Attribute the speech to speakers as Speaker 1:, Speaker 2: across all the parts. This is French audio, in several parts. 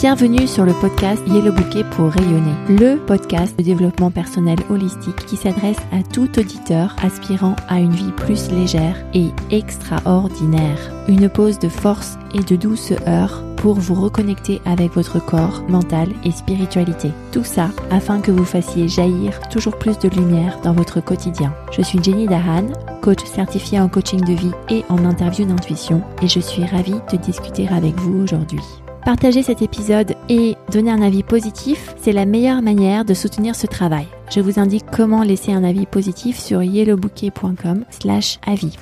Speaker 1: Bienvenue sur le podcast Yellow Bouquet pour rayonner, le podcast de développement personnel holistique qui s'adresse à tout auditeur aspirant à une vie plus légère et extraordinaire. Une pause de force et de douceur pour vous reconnecter avec votre corps, mental et spiritualité. Tout ça afin que vous fassiez jaillir toujours plus de lumière dans votre quotidien. Je suis Jenny Dahan, coach certifiée en coaching de vie et en interview d'intuition et je suis ravie de discuter avec vous aujourd'hui. Partager cet épisode et donner un avis positif, c'est la meilleure manière de soutenir ce travail. Je vous indique comment laisser un avis positif sur yellowbouquet.com slash avis.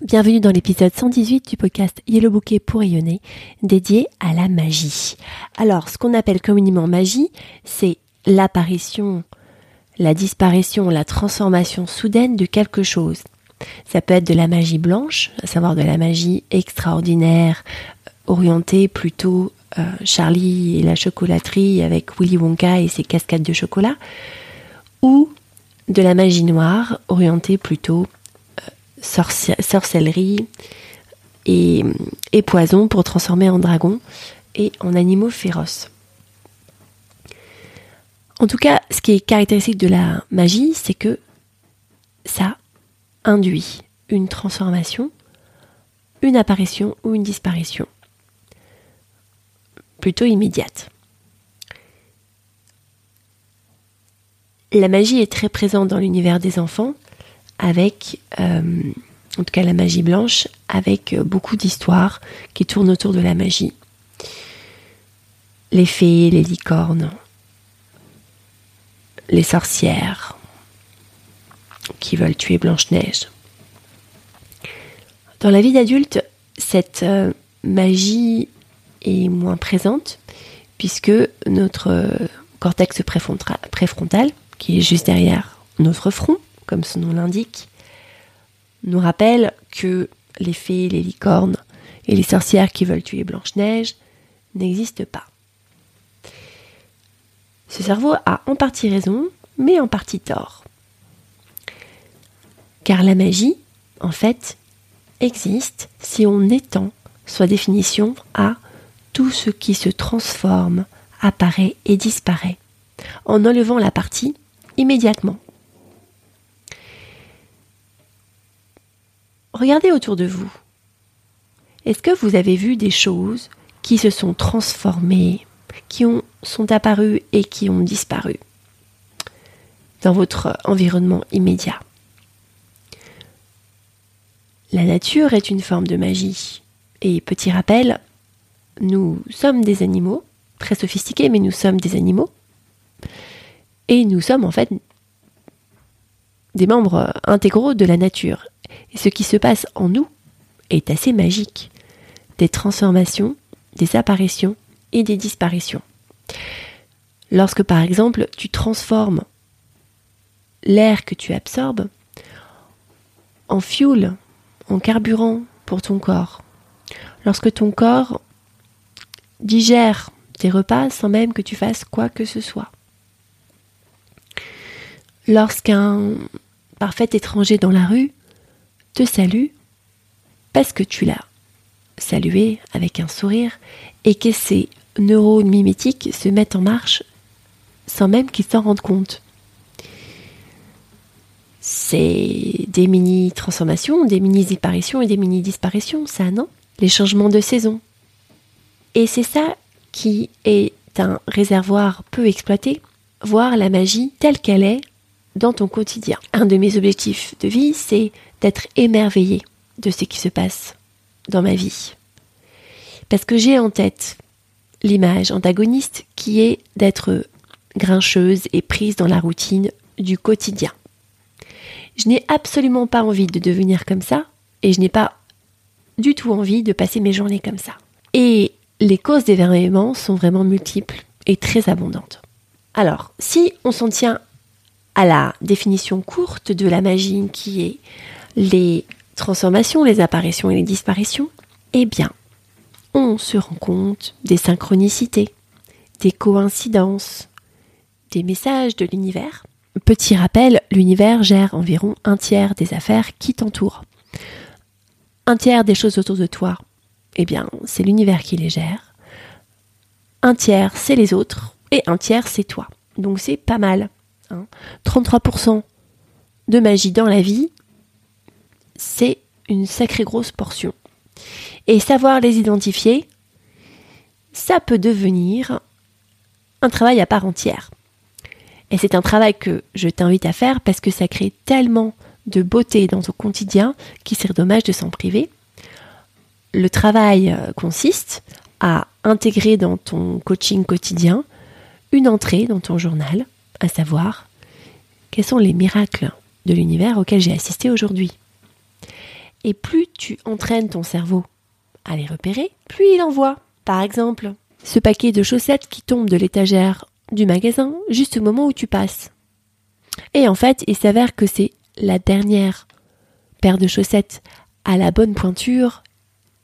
Speaker 1: Bienvenue dans l'épisode 118 du podcast Yellow Bouquet pour rayonner, dédié à la magie. Alors, ce qu'on appelle communément magie, c'est l'apparition, la disparition, la transformation soudaine de quelque chose. Ça peut être de la magie blanche, à savoir de la magie extraordinaire, orientée plutôt euh, Charlie et la chocolaterie avec Willy Wonka et ses cascades de chocolat, ou de la magie noire, orientée plutôt sorcellerie et, et poison pour transformer en dragon et en animaux féroces. En tout cas, ce qui est caractéristique de la magie, c'est que ça induit une transformation, une apparition ou une disparition, plutôt immédiate. La magie est très présente dans l'univers des enfants avec, euh, en tout cas la magie blanche, avec beaucoup d'histoires qui tournent autour de la magie. Les fées, les licornes, les sorcières qui veulent tuer Blanche-Neige. Dans la vie d'adulte, cette euh, magie est moins présente puisque notre cortex préfrontal, qui est juste derrière notre front, comme son nom l'indique, nous rappelle que les fées, les licornes et les sorcières qui veulent tuer Blanche-Neige n'existent pas. Ce cerveau a en partie raison, mais en partie tort. Car la magie, en fait, existe si on étend sa définition à tout ce qui se transforme, apparaît et disparaît, en enlevant la partie immédiatement. Regardez autour de vous. Est-ce que vous avez vu des choses qui se sont transformées, qui ont, sont apparues et qui ont disparu dans votre environnement immédiat? La nature est une forme de magie. Et petit rappel, nous sommes des animaux, très sophistiqués, mais nous sommes des animaux. Et nous sommes en fait des membres intégraux de la nature. Et ce qui se passe en nous est assez magique. Des transformations, des apparitions et des disparitions. Lorsque par exemple tu transformes l'air que tu absorbes en fuel, en carburant pour ton corps. Lorsque ton corps digère tes repas sans même que tu fasses quoi que ce soit. Lorsqu'un parfait étranger dans la rue te salue parce que tu l'as salué avec un sourire et que ses neurones mimétiques se mettent en marche sans même qu'il s'en rende compte. C'est des mini-transformations, des mini-apparitions et des mini-disparitions, ça, non? Les changements de saison. Et c'est ça qui est un réservoir peu exploité, voir la magie telle qu'elle est dans ton quotidien. Un de mes objectifs de vie, c'est d'être émerveillé de ce qui se passe dans ma vie. Parce que j'ai en tête l'image antagoniste qui est d'être grincheuse et prise dans la routine du quotidien. Je n'ai absolument pas envie de devenir comme ça et je n'ai pas du tout envie de passer mes journées comme ça. Et les causes d'événements sont vraiment multiples et très abondantes. Alors, si on s'en tient à la définition courte de la magie qui est les transformations, les apparitions et les disparitions, eh bien, on se rend compte des synchronicités, des coïncidences, des messages de l'univers. Petit rappel, l'univers gère environ un tiers des affaires qui t'entourent. Un tiers des choses autour de toi, eh bien, c'est l'univers qui les gère. un tiers c'est les autres et un tiers c'est toi. Donc c'est pas mal. 33% hein. de magie dans la vie, c'est une sacrée grosse portion. Et savoir les identifier, ça peut devenir un travail à part entière. Et c'est un travail que je t'invite à faire parce que ça crée tellement de beauté dans ton quotidien qu'il serait dommage de s'en priver. Le travail euh, consiste à intégrer dans ton coaching quotidien une entrée dans ton journal, à savoir quels sont les miracles de l'univers auxquels j'ai assisté aujourd'hui. Et plus tu entraînes ton cerveau à les repérer, plus il envoie. Par exemple, ce paquet de chaussettes qui tombe de l'étagère du magasin juste au moment où tu passes. Et en fait, il s'avère que c'est la dernière paire de chaussettes à la bonne pointure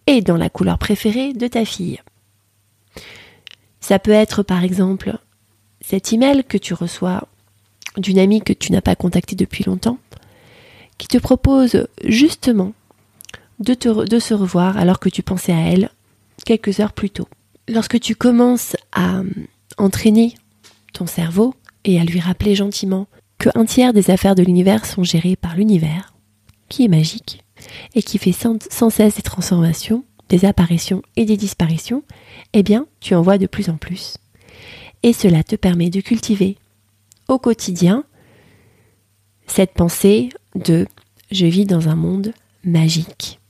Speaker 1: et dans la couleur préférée de ta fille. Ça peut être par exemple cet email que tu reçois d'une amie que tu n'as pas contactée depuis longtemps, qui te propose justement de, te, se revoir alors que tu pensais à elle quelques heures plus tôt. Lorsque tu commences à entraîner ton cerveau et à lui rappeler gentiment que un tiers des affaires de l'univers sont gérées par l'univers, qui est magique, et qui fait sans, cesse des transformations, des apparitions et des disparitions, eh bien, tu en vois de plus en plus. Et cela te permet de cultiver au quotidien cette pensée de je vis dans un monde magique.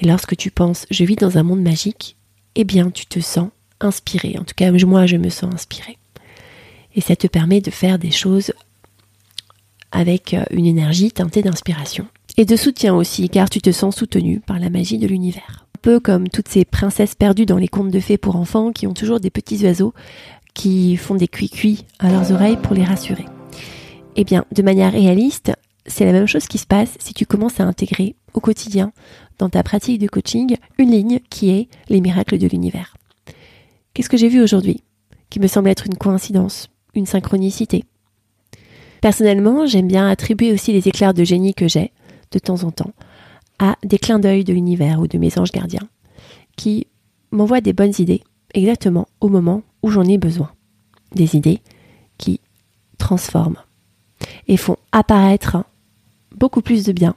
Speaker 1: Et lorsque tu penses je vis dans un monde magique, eh bien tu te sens inspiré. En tout cas, moi je me sens inspiré. Et ça te permet de faire des choses avec euh, une énergie teintée d'inspiration. Et de soutien aussi, car tu te sens soutenu par la magie de l'univers. Un peu comme toutes ces princesses perdues dans les contes de fées pour enfants qui ont toujours des petits oiseaux qui font des cuits-cuits à leurs oreilles pour les rassurer. Eh bien, de manière réaliste, c'est la même chose qui se passe si tu commences à intégrer au quotidien, dans ta pratique de coaching, une ligne qui est les miracles de l'univers. Qu'est-ce que j'ai vu aujourd'hui qui me semble être une coïncidence, une synchronicité? Personnellement, j'aime bien attribuer aussi les éclairs de génie que j'ai, de temps en temps, à des clins d'œil de l'univers ou de mes anges gardiens, qui m'envoient des bonnes idées exactement au moment où j'en ai besoin. Des idées qui transforment et font apparaître beaucoup plus de bien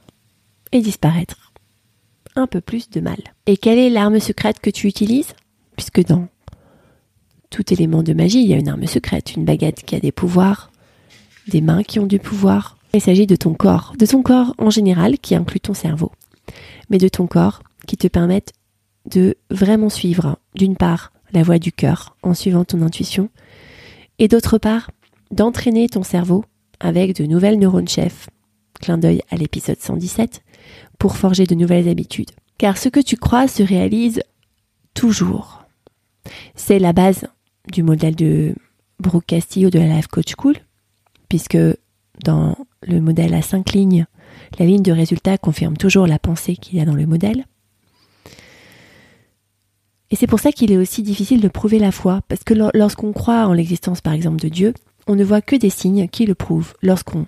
Speaker 1: et disparaître un peu plus de mal. Et quelle est l'arme secrète que tu utilises? Puisque dans tout élément de magie, il y a une arme secrète, une baguette qui a des pouvoirs, des mains qui ont du pouvoir. Il s'agit de ton corps, de ton corps en général qui inclut ton cerveau, mais de ton corps qui te permettent de vraiment suivre, d'une part, la voix du cœur en suivant ton intuition, et d'autre part, d'entraîner ton cerveau avec de nouvelles neurones chefs, clin d'œil à l'épisode 117, pour forger de nouvelles habitudes. Car ce que tu crois se réalise toujours. C'est la base du modèle de Brooke Castillo de la Life Coach School, puisque dans le modèle à cinq lignes, la ligne de résultat confirme toujours la pensée qu'il y a dans le modèle. Et c'est pour ça qu'il est aussi difficile de prouver la foi, parce que lorsqu'on croit en l'existence par exemple de Dieu, on ne voit que des signes qui le prouvent. Lorsqu'on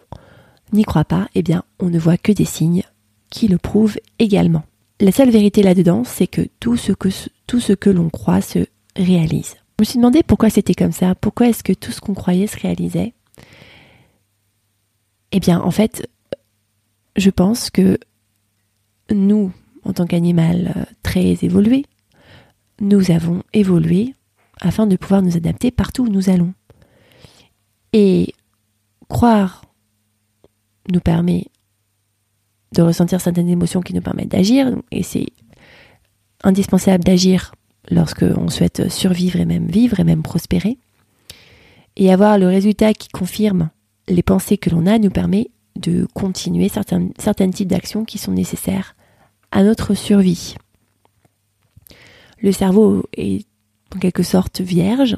Speaker 1: n'y croit pas, eh bien, on ne voit que des signes qui le prouvent également. La seule vérité là-dedans, c'est que tout ce que, tout ce que l'on croit se réalise. Je me suis demandé pourquoi c'était comme ça, pourquoi est-ce que tout ce qu'on croyait se réalisait? Eh bien, en fait, je pense que nous, en tant qu'animal euh, très évolué, nous avons évolué afin de pouvoir nous adapter partout où nous allons. Et croire nous permet de ressentir certaines émotions qui nous permettent d'agir, et c'est indispensable d'agir lorsque on souhaite survivre et même vivre et même prospérer. Et avoir le résultat qui confirme les pensées que l'on a nous permet de continuer certains, types d'actions qui sont nécessaires à notre survie le cerveau est en quelque sorte vierge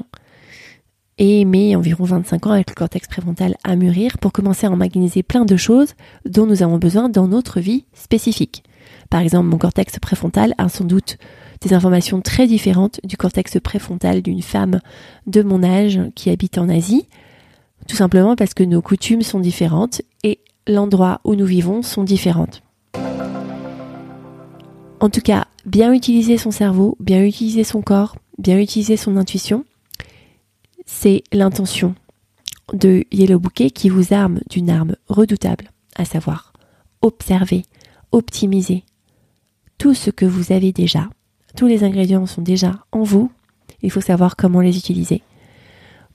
Speaker 1: et met environ 25 ans avec le cortex préfrontal à mûrir pour commencer à emmagasiner plein de choses dont nous avons besoin dans notre vie spécifique. Par exemple, mon cortex préfrontal a sans doute des informations très différentes du cortex préfrontal d'une femme de mon âge qui habite en Asie, tout simplement parce que nos coutumes sont différentes et l'endroit où nous vivons sont différentes. En tout cas, bien utiliser son cerveau, bien utiliser son corps, bien utiliser son intuition. C'est l'intention de Yellow Bouquet qui vous arme d'une arme redoutable, à savoir observer, optimiser tout ce que vous avez déjà. Tous les ingrédients sont déjà en vous. Il faut savoir comment les utiliser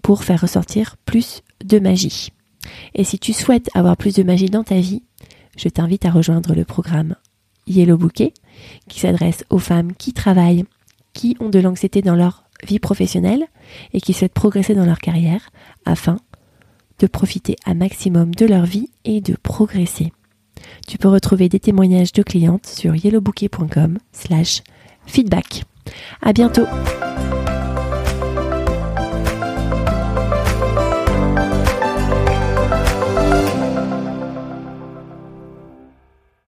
Speaker 1: pour faire ressortir plus de magie. Et si tu souhaites avoir plus de magie dans ta vie, je t'invite à rejoindre le programme Yellow Bouquet qui s'adresse aux femmes qui travaillent, qui ont de l'anxiété dans leur vie professionnelle et qui souhaitent progresser dans leur carrière afin de profiter à maximum de leur vie et de progresser. Tu peux retrouver des témoignages de clientes sur yellowbouquet.com slash feedback. À bientôt!